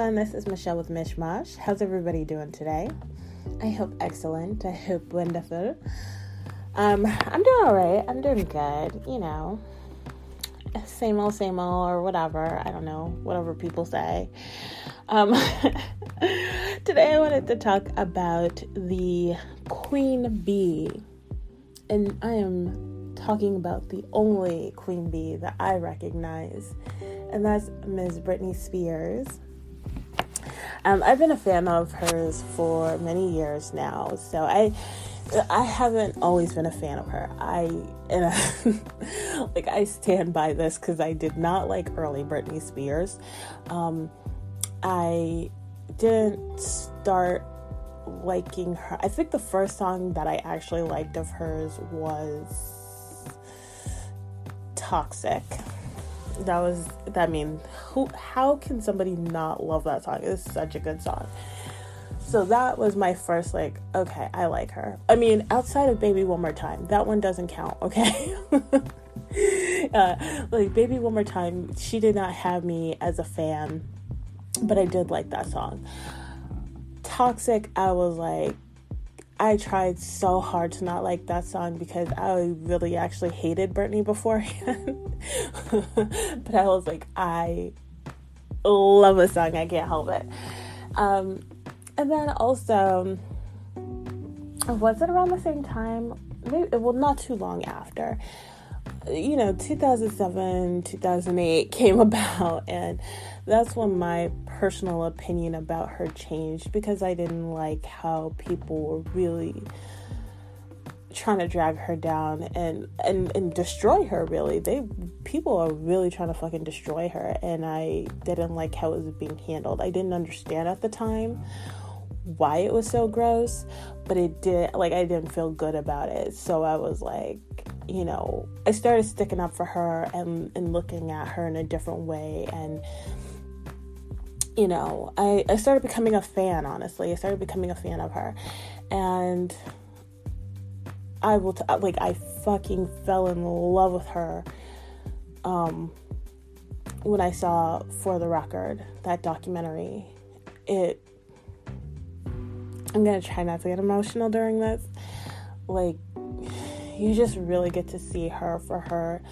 everyone. This is Michelle with Mishmash. How's everybody doing today? I hope excellent. I hope wonderful. Um, I'm doing all right. I'm doing good. You know, same old, same old, or whatever. I don't know, whatever people say. Um, today, I wanted to talk about the queen bee, and I am talking about the only queen bee that I recognize, and that's Ms. Britney Spears. Um, I've been a fan of hers for many years now, so I I haven't always been a fan of her. I and I, like I stand by this because I did not like early Britney Spears. Um, I didn't start liking her. I think the first song that I actually liked of hers was Toxic that was I mean, who how can somebody not love that song? It's such a good song. So that was my first like, okay, I like her. I mean, outside of Baby One More Time, that one doesn't count, okay? uh, like Baby One More Time, she did not have me as a fan, but I did like that song. Toxic, I was like, I tried so hard to not like that song because I really actually hated Britney beforehand. but I was like, I love a song, I can't help it. Um, and then also, was it around the same time? Maybe, well, not too long after. You know, 2007, 2008 came about, and that's when my personal opinion about her changed because I didn't like how people were really trying to drag her down and and and destroy her really. They people are really trying to fucking destroy her and i didn't like how it was being handled. I didn't understand at the time why it was so gross but it did like i didn't feel good about it. So i was like you know i started sticking up for her and and looking at her in a different way and you know, I, I started becoming a fan, honestly. I started becoming a fan of her. And I will, t- like, I fucking fell in love with her um, when I saw For the Record, that documentary. It, I'm gonna try not to get emotional during this. Like, you just really get to see her for her.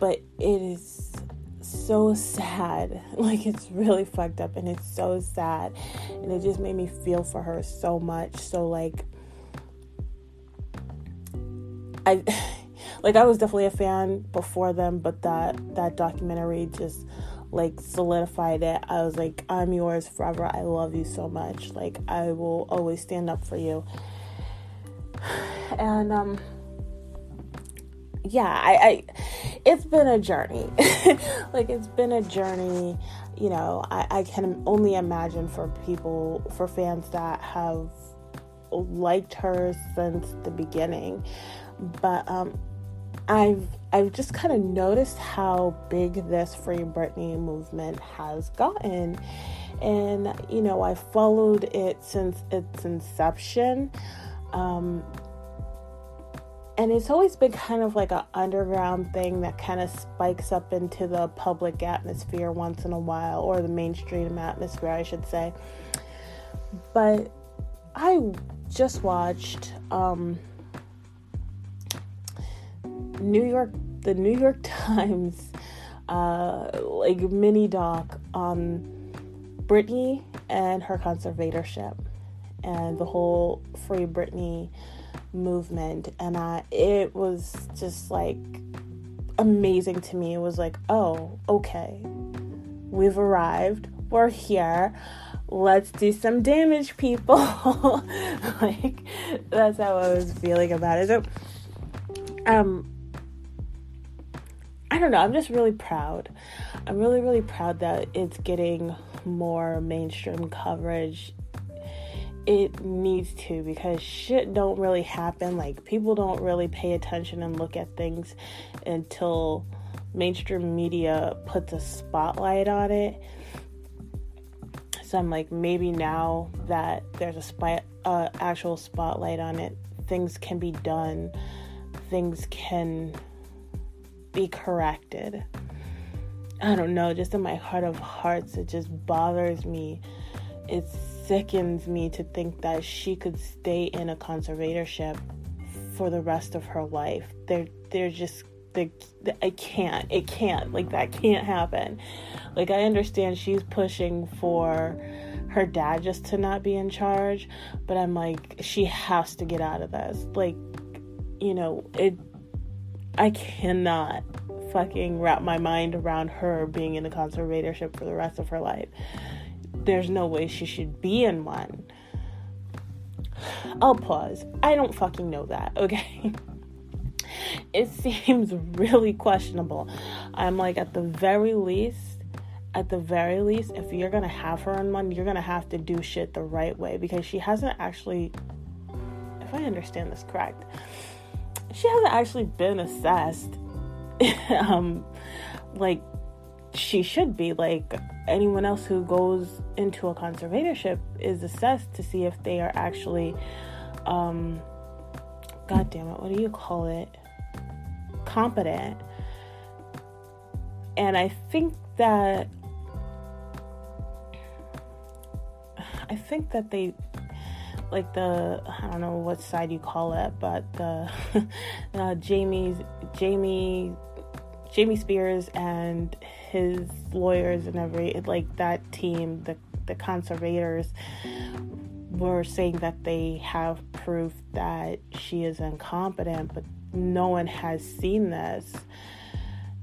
But it is so sad. Like it's really fucked up and it's so sad. And it just made me feel for her so much. So like I like I was definitely a fan before them, but that that documentary just like solidified it. I was like, I'm yours forever. I love you so much. Like I will always stand up for you. And um yeah, I, I it's been a journey. like it's been a journey. You know, I, I can only imagine for people, for fans that have liked her since the beginning. But um, I've I've just kind of noticed how big this Free Britney movement has gotten, and you know I followed it since its inception. Um, and it's always been kind of like an underground thing that kind of spikes up into the public atmosphere once in a while or the mainstream atmosphere i should say. But i just watched um, new york the new york times uh, like mini doc on britney and her conservatorship and the whole free britney movement and I it was just like amazing to me. It was like, "Oh, okay. We've arrived. We're here. Let's do some damage, people." like that's how I was feeling about it. So um I don't know, I'm just really proud. I'm really really proud that it's getting more mainstream coverage it needs to because shit don't really happen. Like people don't really pay attention and look at things until mainstream media puts a spotlight on it. So I'm like, maybe now that there's a spy, uh, actual spotlight on it, things can be done, things can be corrected. I don't know, just in my heart of hearts, it just bothers me. It sickens me to think that she could stay in a conservatorship for the rest of her life. They're they're just they, I can't. It can't. Like that can't happen. Like I understand she's pushing for her dad just to not be in charge, but I'm like she has to get out of this. Like you know, it I cannot fucking wrap my mind around her being in a conservatorship for the rest of her life. There's no way she should be in one. I'll pause. I don't fucking know that, okay? it seems really questionable. I'm like, at the very least, at the very least, if you're gonna have her in one, you're gonna have to do shit the right way because she hasn't actually, if I understand this correct, she hasn't actually been assessed um, like she should be. Like anyone else who goes into a conservatorship is assessed to see if they are actually, um, God damn it, what do you call it? Competent. And I think that I think that they like the I don't know what side you call it, but the uh, Jamie's Jamie Jamie Spears and his lawyers and every like that team, the the conservators were saying that they have proof that she is incompetent, but no one has seen this.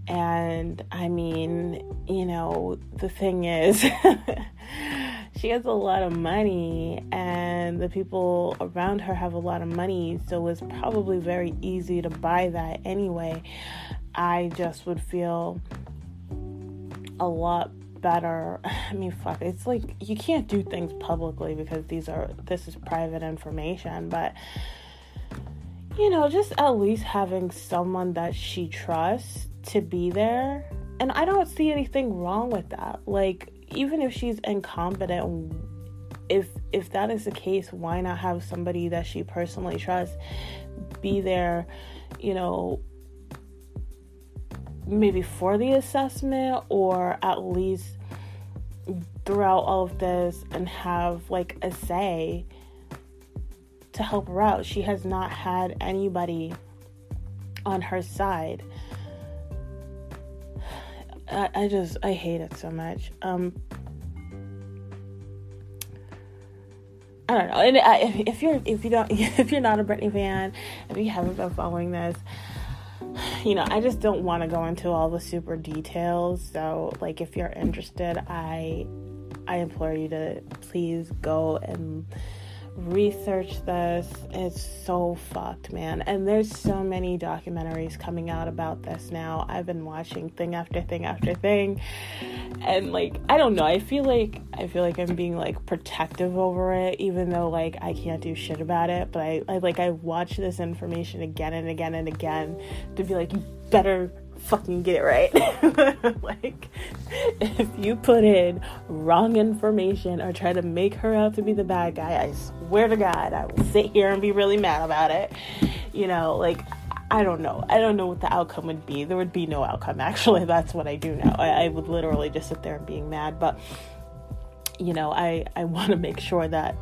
And I mean, you know, the thing is she has a lot of money and the people around her have a lot of money, so it's probably very easy to buy that anyway. I just would feel a lot better. I mean, fuck, it's like you can't do things publicly because these are this is private information, but you know, just at least having someone that she trusts to be there. And I don't see anything wrong with that. Like even if she's incompetent, if if that is the case, why not have somebody that she personally trusts be there, you know, maybe for the assessment or at least throughout all of this and have like a say to help her out. She has not had anybody on her side. I, I just I hate it so much. Um I don't know. And I, if you're if you don't if you're not a Britney fan, if you haven't been following this, you know, I just don't want to go into all the super details. So, like, if you're interested, I I implore you to please go and research this. It's so fucked, man. And there's so many documentaries coming out about this now. I've been watching thing after thing after thing. And like, I don't know. I feel like I feel like I'm being like protective over it even though like I can't do shit about it, but I, I like I watch this information again and again and again to be like you better fucking get it right. like, if you put in wrong information or try to make her out to be the bad guy, I swear to God, I will sit here and be really mad about it. You know, like, I don't know. I don't know what the outcome would be. There would be no outcome, actually. That's what I do know. I, I would literally just sit there and being mad. But, you know, I, I want to make sure that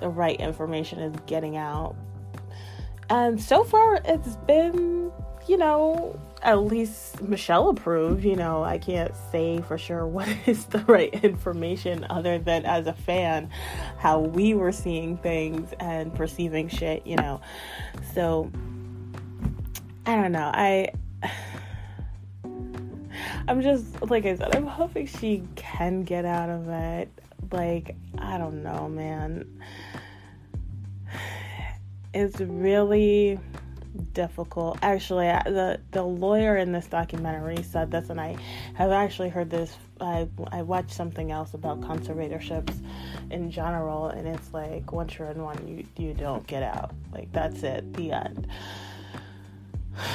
the right information is getting out. And so far, it's been, you know, at least Michelle approved. You know, I can't say for sure what is the right information other than as a fan, how we were seeing things and perceiving shit, you know. So, I don't know. I. I'm just, like I said, I'm hoping she can get out of it. Like, I don't know, man. It's really difficult. Actually, the the lawyer in this documentary said this, and I have actually heard this. I I watched something else about conservatorships in general, and it's like once you're in one, you you don't get out. Like that's it, the end.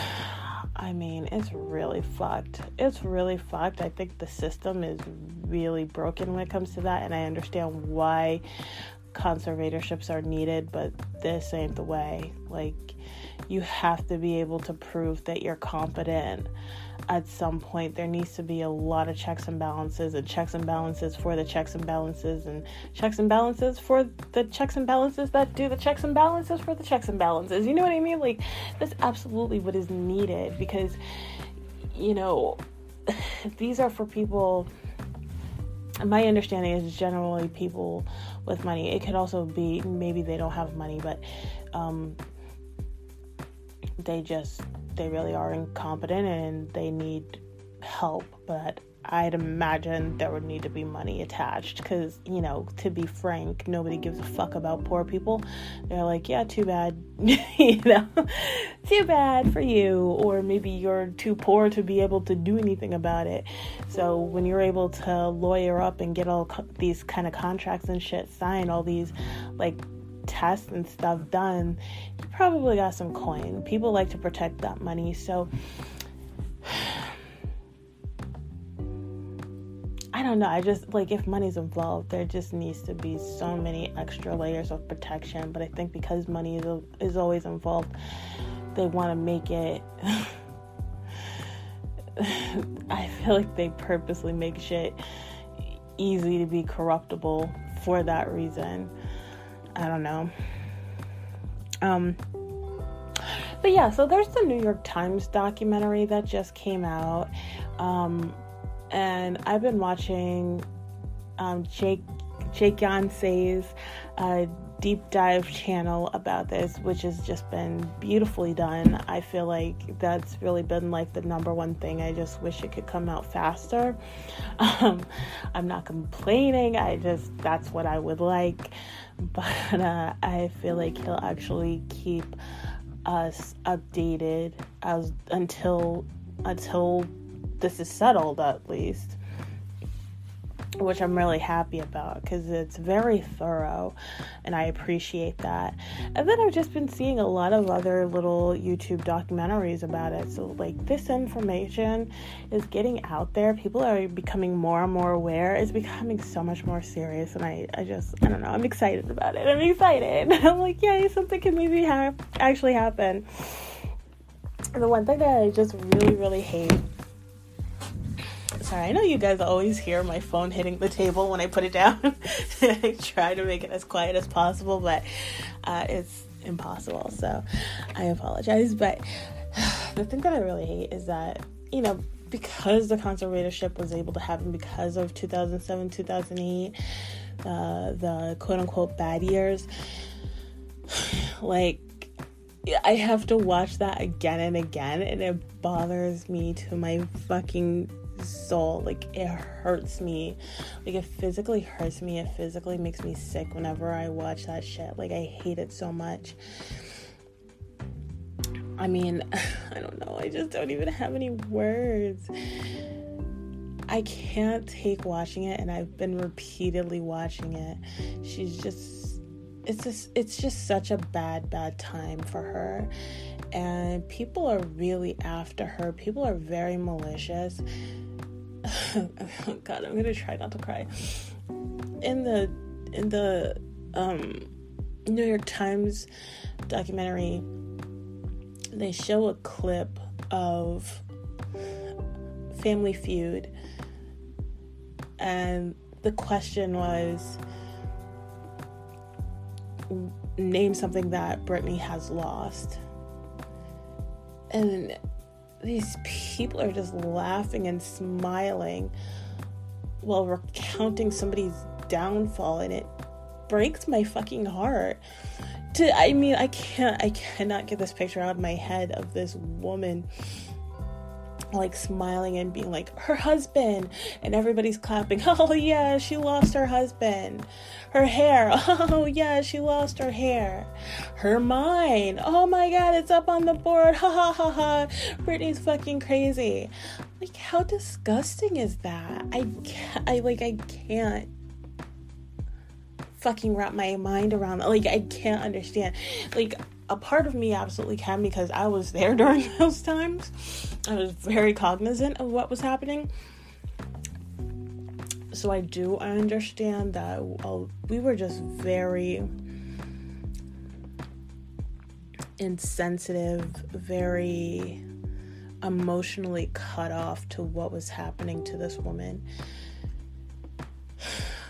I mean, it's really fucked. It's really fucked. I think the system is really broken when it comes to that, and I understand why conservatorships are needed, but this ain't the way. Like, you have to be able to prove that you're competent. At some point there needs to be a lot of checks and balances and checks and balances for the checks and balances and checks and balances for the checks and balances that do the checks and balances for the checks and balances. You know what i mean? Like that's absolutely what is needed because you know these are for people my understanding is generally people with money. It could also be maybe they don't have money but um, they just they really are incompetent and they need help but I'd imagine there would need to be money attached because, you know, to be frank, nobody gives a fuck about poor people. They're like, yeah, too bad, you know, too bad for you. Or maybe you're too poor to be able to do anything about it. So when you're able to lawyer up and get all co- these kind of contracts and shit signed, all these like tests and stuff done, you probably got some coin. People like to protect that money. So, I don't know. I just like if money's involved, there just needs to be so many extra layers of protection. But I think because money is, is always involved, they want to make it. I feel like they purposely make shit easy to be corruptible for that reason. I don't know. Um, but yeah, so there's the New York Times documentary that just came out. Um, and I've been watching um, Jake Jake Yancey's uh, deep dive channel about this, which has just been beautifully done. I feel like that's really been like the number one thing. I just wish it could come out faster. Um, I'm not complaining. I just that's what I would like, but uh, I feel like he'll actually keep us updated as until until this is settled at least which I'm really happy about because it's very thorough and I appreciate that. And then I've just been seeing a lot of other little YouTube documentaries about it. So, like, this information is getting out there. People are becoming more and more aware. It's becoming so much more serious. And I, I just, I don't know, I'm excited about it. I'm excited. I'm like, yay, something can maybe ha- actually happen. The one thing that I just really, really hate Sorry, I know you guys always hear my phone hitting the table when I put it down. I try to make it as quiet as possible, but uh, it's impossible. So I apologize. But the thing that I really hate is that, you know, because the conservatorship was able to happen because of 2007, 2008, uh, the quote unquote bad years, like, I have to watch that again and again, and it bothers me to my fucking soul. Like it hurts me. Like it physically hurts me. It physically makes me sick whenever I watch that shit. Like I hate it so much. I mean, I don't know. I just don't even have any words. I can't take watching it and I've been repeatedly watching it. She's just it's just it's just such a bad bad time for her and people are really after her people are very malicious God, I'm gonna try not to cry. In the in the um, New York Times documentary, they show a clip of Family Feud, and the question was name something that Britney has lost. And these people are just laughing and smiling while recounting somebody's downfall and it breaks my fucking heart. To i mean i can't i cannot get this picture out of my head of this woman like smiling and being like her husband. And everybody's clapping. Oh yeah she lost her husband. Her hair. Oh yeah she lost her hair. Her mind. Oh my god it's up on the board. Ha ha ha ha. Britney's fucking crazy. Like how disgusting is that? I can't, i like i can't fucking wrap my mind around that. like i can't understand. Like a part of me absolutely can because I was there during those times. I was very cognizant of what was happening. So I do understand that we were just very insensitive, very emotionally cut off to what was happening to this woman.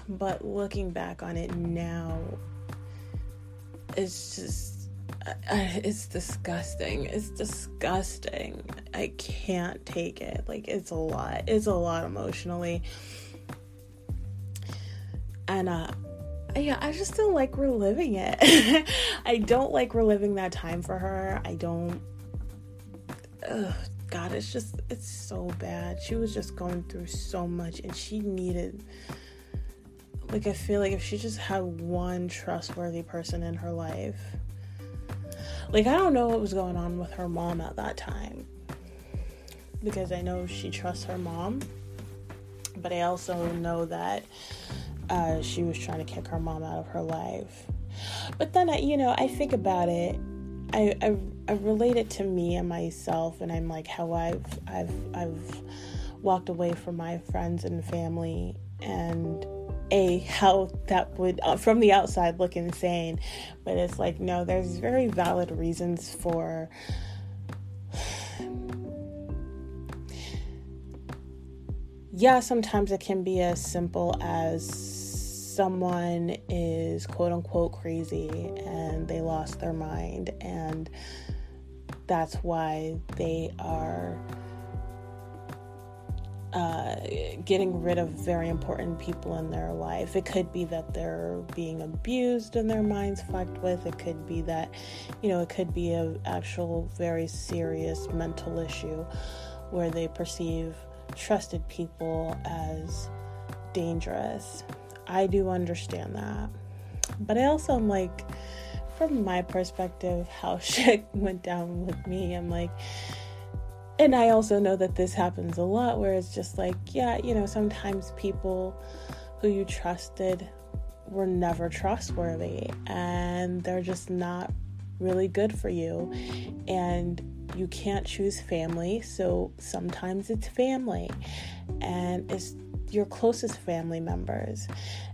But looking back on it now, it's just, it's disgusting. It's disgusting. I can't take it. Like, it's a lot. It's a lot emotionally. And, uh, yeah, I just don't like reliving it. I don't like reliving that time for her. I don't. Ugh, God, it's just, it's so bad. She was just going through so much and she needed. Like, I feel like if she just had one trustworthy person in her life. Like, I don't know what was going on with her mom at that time. Because I know she trusts her mom. But I also know that uh, she was trying to kick her mom out of her life. But then, I, you know, I think about it. I, I, I relate it to me and myself, and I'm like how I've I've I've walked away from my friends and family, and a how that would uh, from the outside look insane, but it's like no, there's very valid reasons for yeah, sometimes it can be as simple as someone is quote unquote crazy and they lost their mind, and that's why they are uh, getting rid of very important people in their life. It could be that they're being abused and their minds fucked with. It could be that, you know, it could be an actual very serious mental issue where they perceive trusted people as dangerous. I do understand that. But I also am like, from my perspective, how shit went down with me, I'm like, and I also know that this happens a lot where it's just like, yeah, you know, sometimes people who you trusted were never trustworthy and they're just not really good for you. And you can't choose family, so sometimes it's family, and it's your closest family members,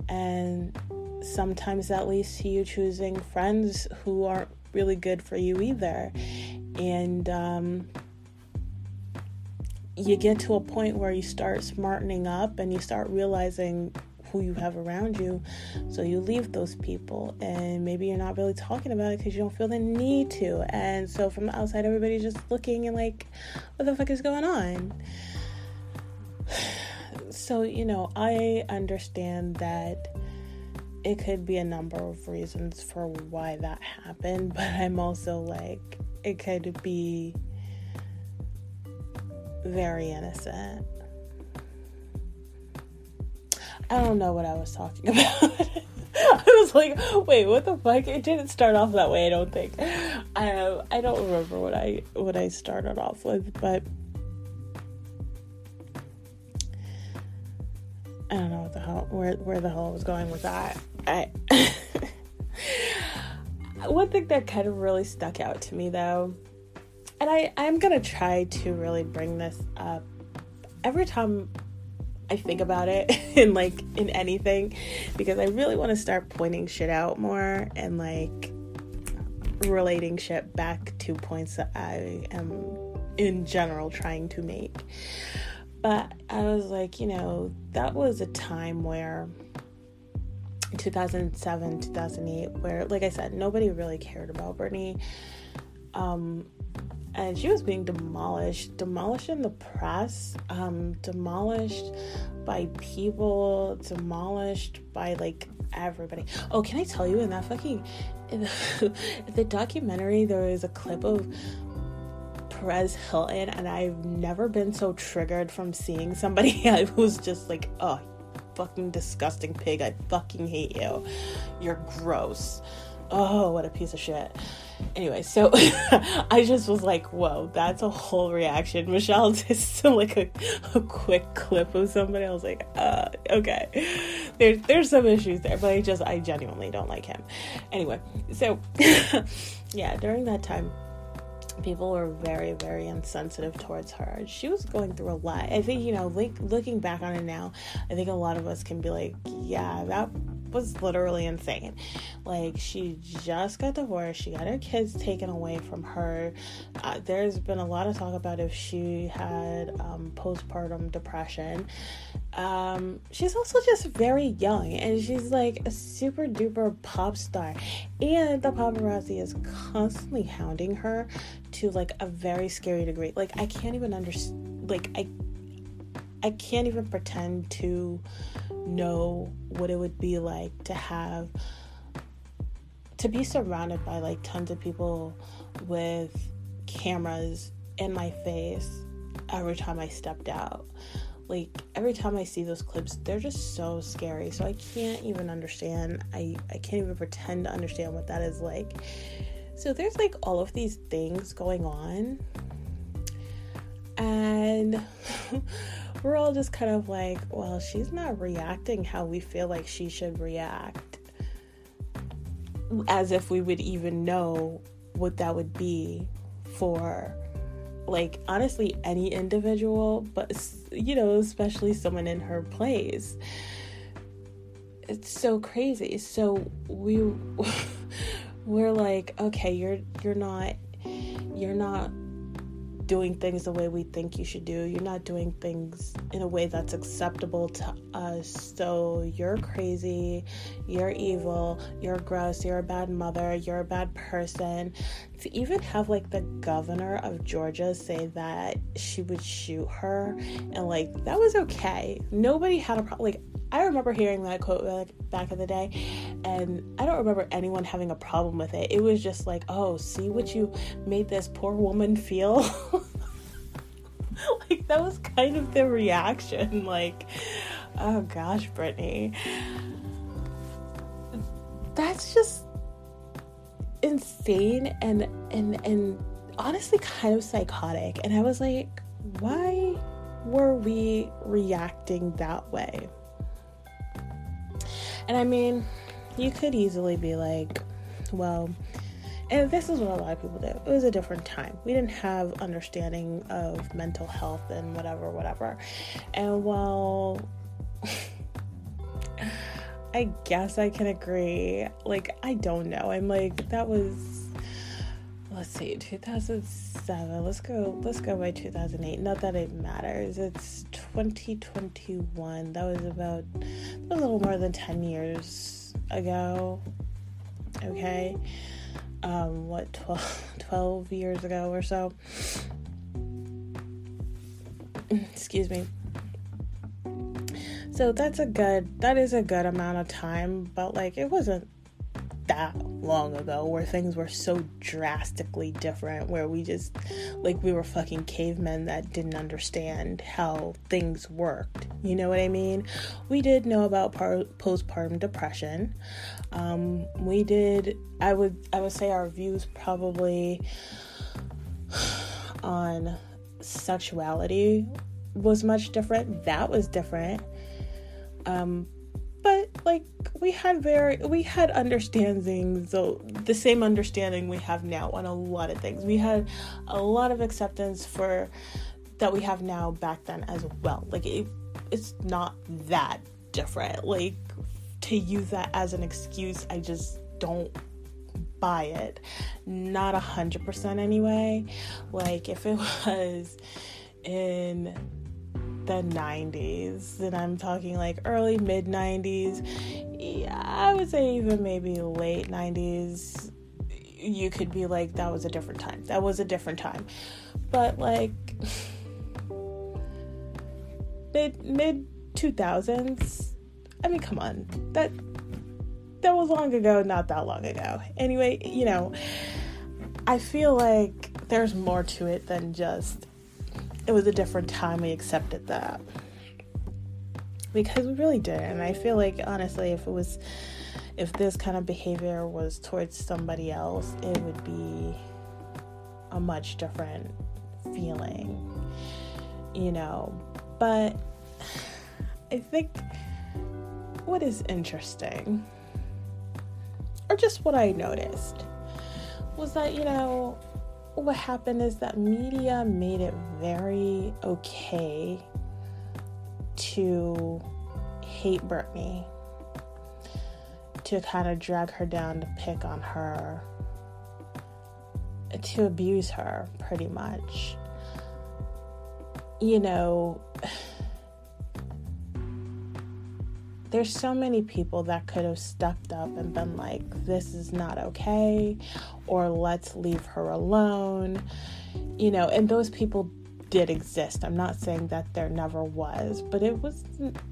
and sometimes that leads to you choosing friends who aren't really good for you either, and um, you get to a point where you start smartening up and you start realizing who you have around you. So you leave those people, and maybe you're not really talking about it because you don't feel the need to. And so from the outside, everybody's just looking and like, what the fuck is going on? So, you know, I understand that it could be a number of reasons for why that happened, but I'm also like, it could be very innocent. I don't know what I was talking about. I was like, wait, what the fuck? It didn't start off that way. I don't think. I I don't remember what I what I started off with, but I don't know what the hell where where the hell I was going with that. I one thing that kind of really stuck out to me though, and I I'm gonna try to really bring this up every time I think about it in like in anything because I really want to start pointing shit out more and like relating shit back to points that I am in general trying to make. But I was like, you know, that was a time where 2007, 2008 where like I said, nobody really cared about Britney. Um and she was being demolished, demolished in the press, um, demolished by people, demolished by like everybody. Oh, can I tell you in that fucking in the, the documentary there was a clip of Perez Hilton, and I've never been so triggered from seeing somebody who's just like, oh, fucking disgusting pig. I fucking hate you. You're gross. Oh, what a piece of shit. Anyway, so I just was like, whoa, that's a whole reaction. Michelle just like a, a quick clip of somebody. I was like, uh, okay. There's there's some issues there, but I just I genuinely don't like him. Anyway, so yeah, during that time people were very very insensitive towards her she was going through a lot i think you know like looking back on it now i think a lot of us can be like yeah that was literally insane. Like she just got divorced, she got her kids taken away from her. Uh, there's been a lot of talk about if she had um, postpartum depression. Um, she's also just very young, and she's like a super duper pop star, and the paparazzi is constantly hounding her to like a very scary degree. Like I can't even understand. Like I, I can't even pretend to know what it would be like to have to be surrounded by like tons of people with cameras in my face every time I stepped out. Like every time I see those clips, they're just so scary. So I can't even understand. I, I can't even pretend to understand what that is like. So there's like all of these things going on. And we're all just kind of like, well, she's not reacting how we feel like she should react. As if we would even know what that would be for, like, honestly, any individual, but, you know, especially someone in her place. It's so crazy. So we. we're like okay you're you're not you're not doing things the way we think you should do. You're not doing things in a way that's acceptable to us. So you're crazy, you're evil, you're gross, you're a bad mother, you're a bad person. To even have like the governor of Georgia say that she would shoot her and like that was okay. Nobody had a problem. Like I remember hearing that quote like back in the day, and I don't remember anyone having a problem with it. It was just like, oh, see what you made this poor woman feel. like that was kind of the reaction. Like, oh gosh, Britney, that's just insane and and and honestly kind of psychotic. And I was like, why were we reacting that way? And I mean, you could easily be like, well, and this is what a lot of people do. It was a different time. We didn't have understanding of mental health and whatever, whatever. And while I guess I can agree, like, I don't know. I'm like, that was let's see 2007 let's go let's go by 2008 not that it matters it's 2021 that was about a little more than 10 years ago. Okay. Um what 12, 12 years ago or so. Excuse me. So that's a good that is a good amount of time but like it wasn't that long ago where things were so drastically different where we just like we were fucking cavemen that didn't understand how things worked. You know what i mean? We did know about par- postpartum depression. Um, we did i would i would say our views probably on sexuality was much different. That was different. Um, like we had very we had understandings so the same understanding we have now on a lot of things. We had a lot of acceptance for that we have now back then as well. Like it, it's not that different. Like to use that as an excuse i just don't buy it. Not a hundred percent anyway. Like if it was in the 90s, and I'm talking like early mid 90s. Yeah, I would say even maybe late 90s. You could be like, that was a different time. That was a different time. But like mid mid 2000s, I mean, come on. That that was long ago, not that long ago. Anyway, you know, I feel like there's more to it than just it was a different time we accepted that. Because we really did and i feel like honestly if it was if this kind of behavior was towards somebody else it would be a much different feeling you know? But i think what is interesting or just what i noticed was that you know what happened is that media made it very okay to hate Britney. to kind of drag her down to pick on her, to abuse her, pretty much. You know, there's so many people that could have stepped up and been like, this is not okay, or let's leave her alone, you know, and those people did exist. I'm not saying that there never was, but it was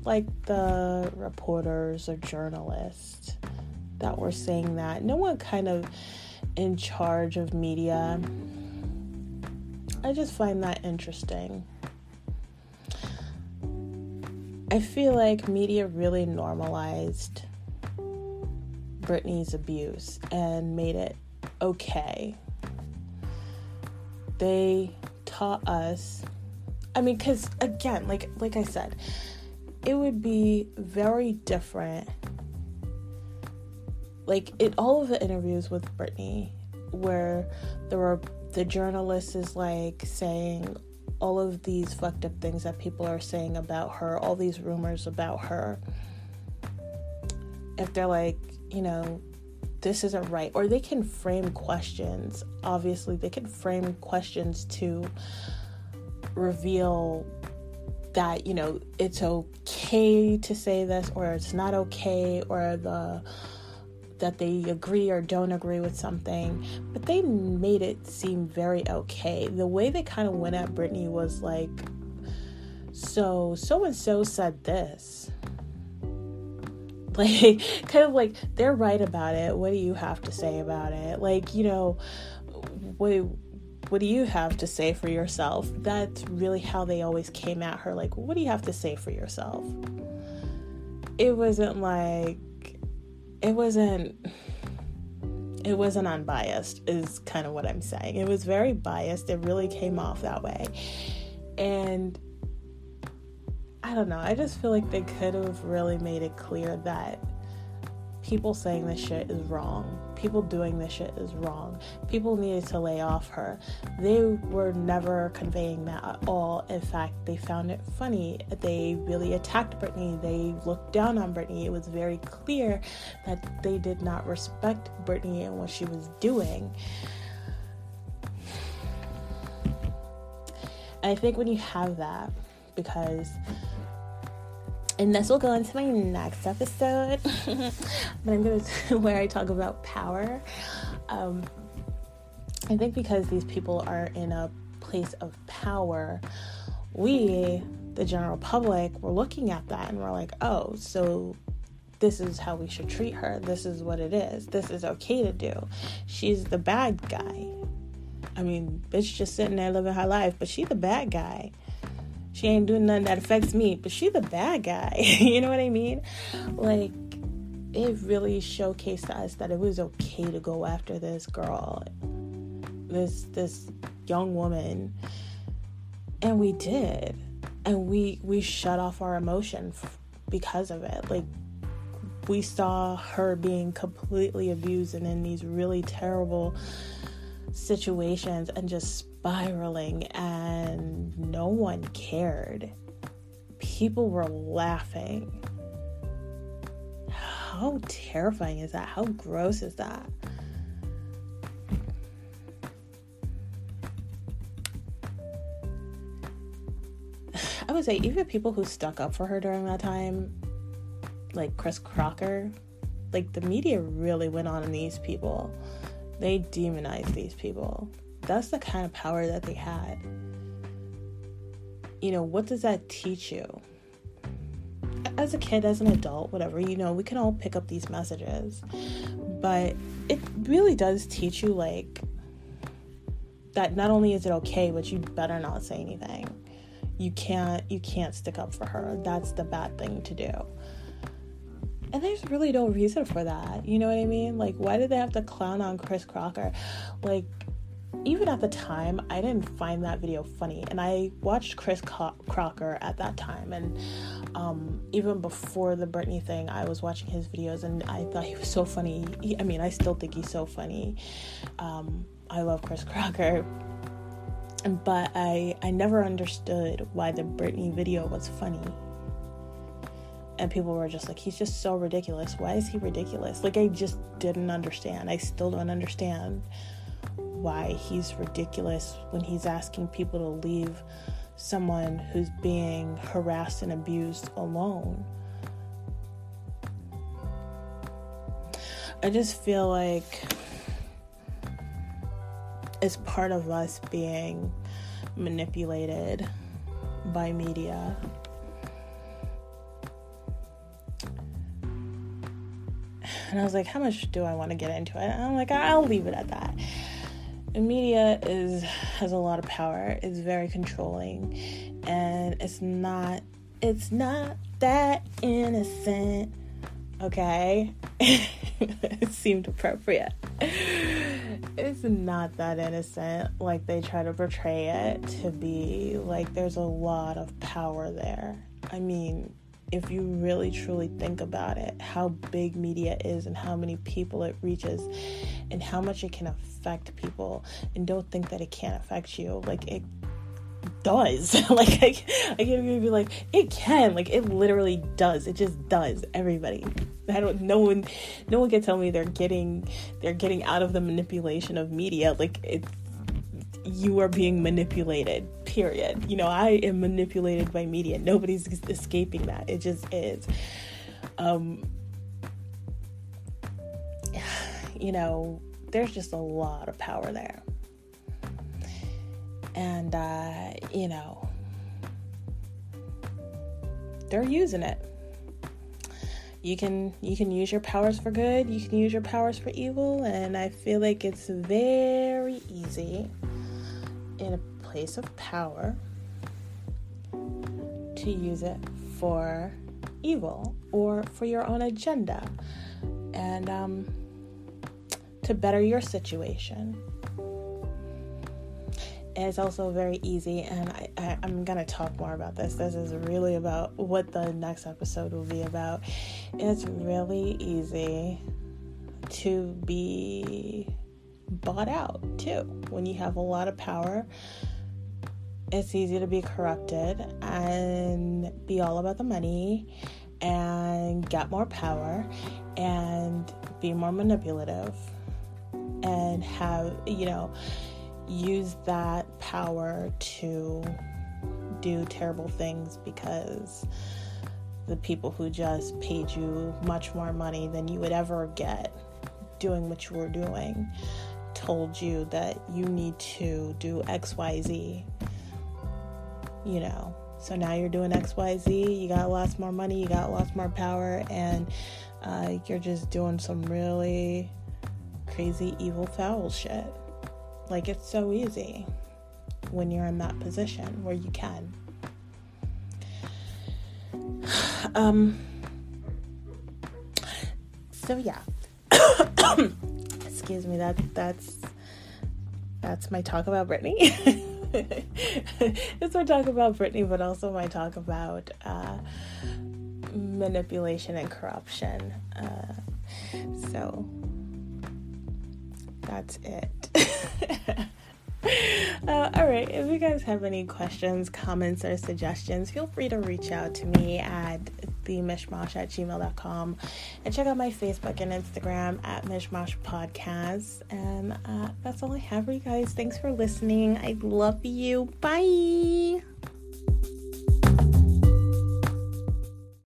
like the reporters or journalists that were saying that. No one kind of in charge of media. I just find that interesting. I feel like media really normalized Britney's abuse and made it okay. They taught us I mean cuz again, like like I said, it would be very different like in all of the interviews with Britney where there were the journalist is like saying all of these fucked up things that people are saying about her, all these rumors about her, if they're like, you know, this isn't right, or they can frame questions. Obviously, they can frame questions to reveal that, you know, it's okay to say this, or it's not okay, or the that they agree or don't agree with something, but they made it seem very okay. The way they kind of went at Britney was like, so so and so said this. Like, kind of like, they're right about it. What do you have to say about it? Like, you know, what, what do you have to say for yourself? That's really how they always came at her. Like, what do you have to say for yourself? It wasn't like, it wasn't it wasn't unbiased is kind of what i'm saying. It was very biased. It really came off that way. And i don't know. I just feel like they could have really made it clear that people saying this shit is wrong. People doing this shit is wrong. People needed to lay off her. They were never conveying that at all. In fact, they found it funny. They really attacked Britney. They looked down on Britney. It was very clear that they did not respect Britney and what she was doing. And I think when you have that, because and this will go into my next episode. But i'm gonna where i talk about power. Um, i think because these people are in a place of power we the general public we're looking at that and we're like oh so this is how we should treat her. This is what it is. This is okay to do. She's the bad guy. I mean bitch just sitting there living her life but she's the bad guy she ain't doing nothing that affects me, but she the bad guy. you know what I mean? Like it really showcased to us that it was okay to go after this girl, this this young woman, and we did, and we we shut off our emotion f- because of it. Like we saw her being completely abused and in these really terrible situations and just spiraling, and no one cared. People were laughing. How terrifying is that? How gross is that? I would say even people who stuck up for her during that time, like Chris Crocker, like the media really went on these people. They demonized these people. That's the kind of power that they had. You know, what does that teach you? As a kid, as an adult, whatever, you know, we can all pick up these messages. But it really does teach you, like, that not only is it okay, but you better not say anything. You can't you can't stick up for her. That's the bad thing to do. And there's really no reason for that. You know what I mean? Like, why did they have to clown on Chris Crocker? Like, even at the time, I didn't find that video funny. And I watched Chris Crocker at that time. And um, even before the Britney thing, I was watching his videos and I thought he was so funny. He, I mean, I still think he's so funny. Um, I love Chris Crocker. But I, I never understood why the Britney video was funny and people were just like, he's just so ridiculous. Why is he ridiculous? Like, I just didn't understand. I still don't understand why he's ridiculous when he's asking people to leave someone who's being harassed and abused alone. I just feel like it's part of us being manipulated by media. And I was like, how much do I want to get into it? And I'm like, I'll leave it at that. Media is has a lot of power. It's very controlling and it's not it's not that innocent. Okay? it seemed appropriate. It's not that innocent like they try to portray it to be. Like there's a lot of power there. I mean, if you really truly think about it, how big media is and how many people it reaches and how much it can affect people, and don't think that it can't affect you. Like it does. like I, I can't even be like it can. Like it literally does. It just does. Everybody. I don't. No one. No one can tell me they're getting. They're getting out of the manipulation of media. Like it's. You are being manipulated. Period. You know, I am manipulated by media. Nobody's escaping that. It just is. Um. You know, there's just a lot of power there and uh, you know they're using it you can you can use your powers for good you can use your powers for evil and i feel like it's very easy in a place of power to use it for evil or for your own agenda and um, to better your situation. It's also very easy and I, I, i'm gonna talk more about this. This is really about what the next episode will be about. It's really easy to be bought out too. When you have a lot of power it's easy to be corrupted and be all about the money and get more power and be more manipulative and have you know use that power to do terrible things because the people who just paid you much more money than you would ever get doing what you were doing told you that you need to do XYZ. You know, so now you're doing XYZ, you got lots more money, you got lots more power, and uh, you're just doing some really crazy, evil, foul shit. Like it's so easy when you're in that position where you can. Um so yeah. Excuse me, that that's that's my talk about Britney. it's my talk about Britney, but also my talk about uh, manipulation and corruption. Uh, so that's it. uh, all right. If you guys have any questions, comments, or suggestions, feel free to reach out to me at themishmash at gmail.com and check out my Facebook and Instagram at Mishmash Podcast. And uh, that's all I have for you guys. Thanks for listening. I love you. Bye.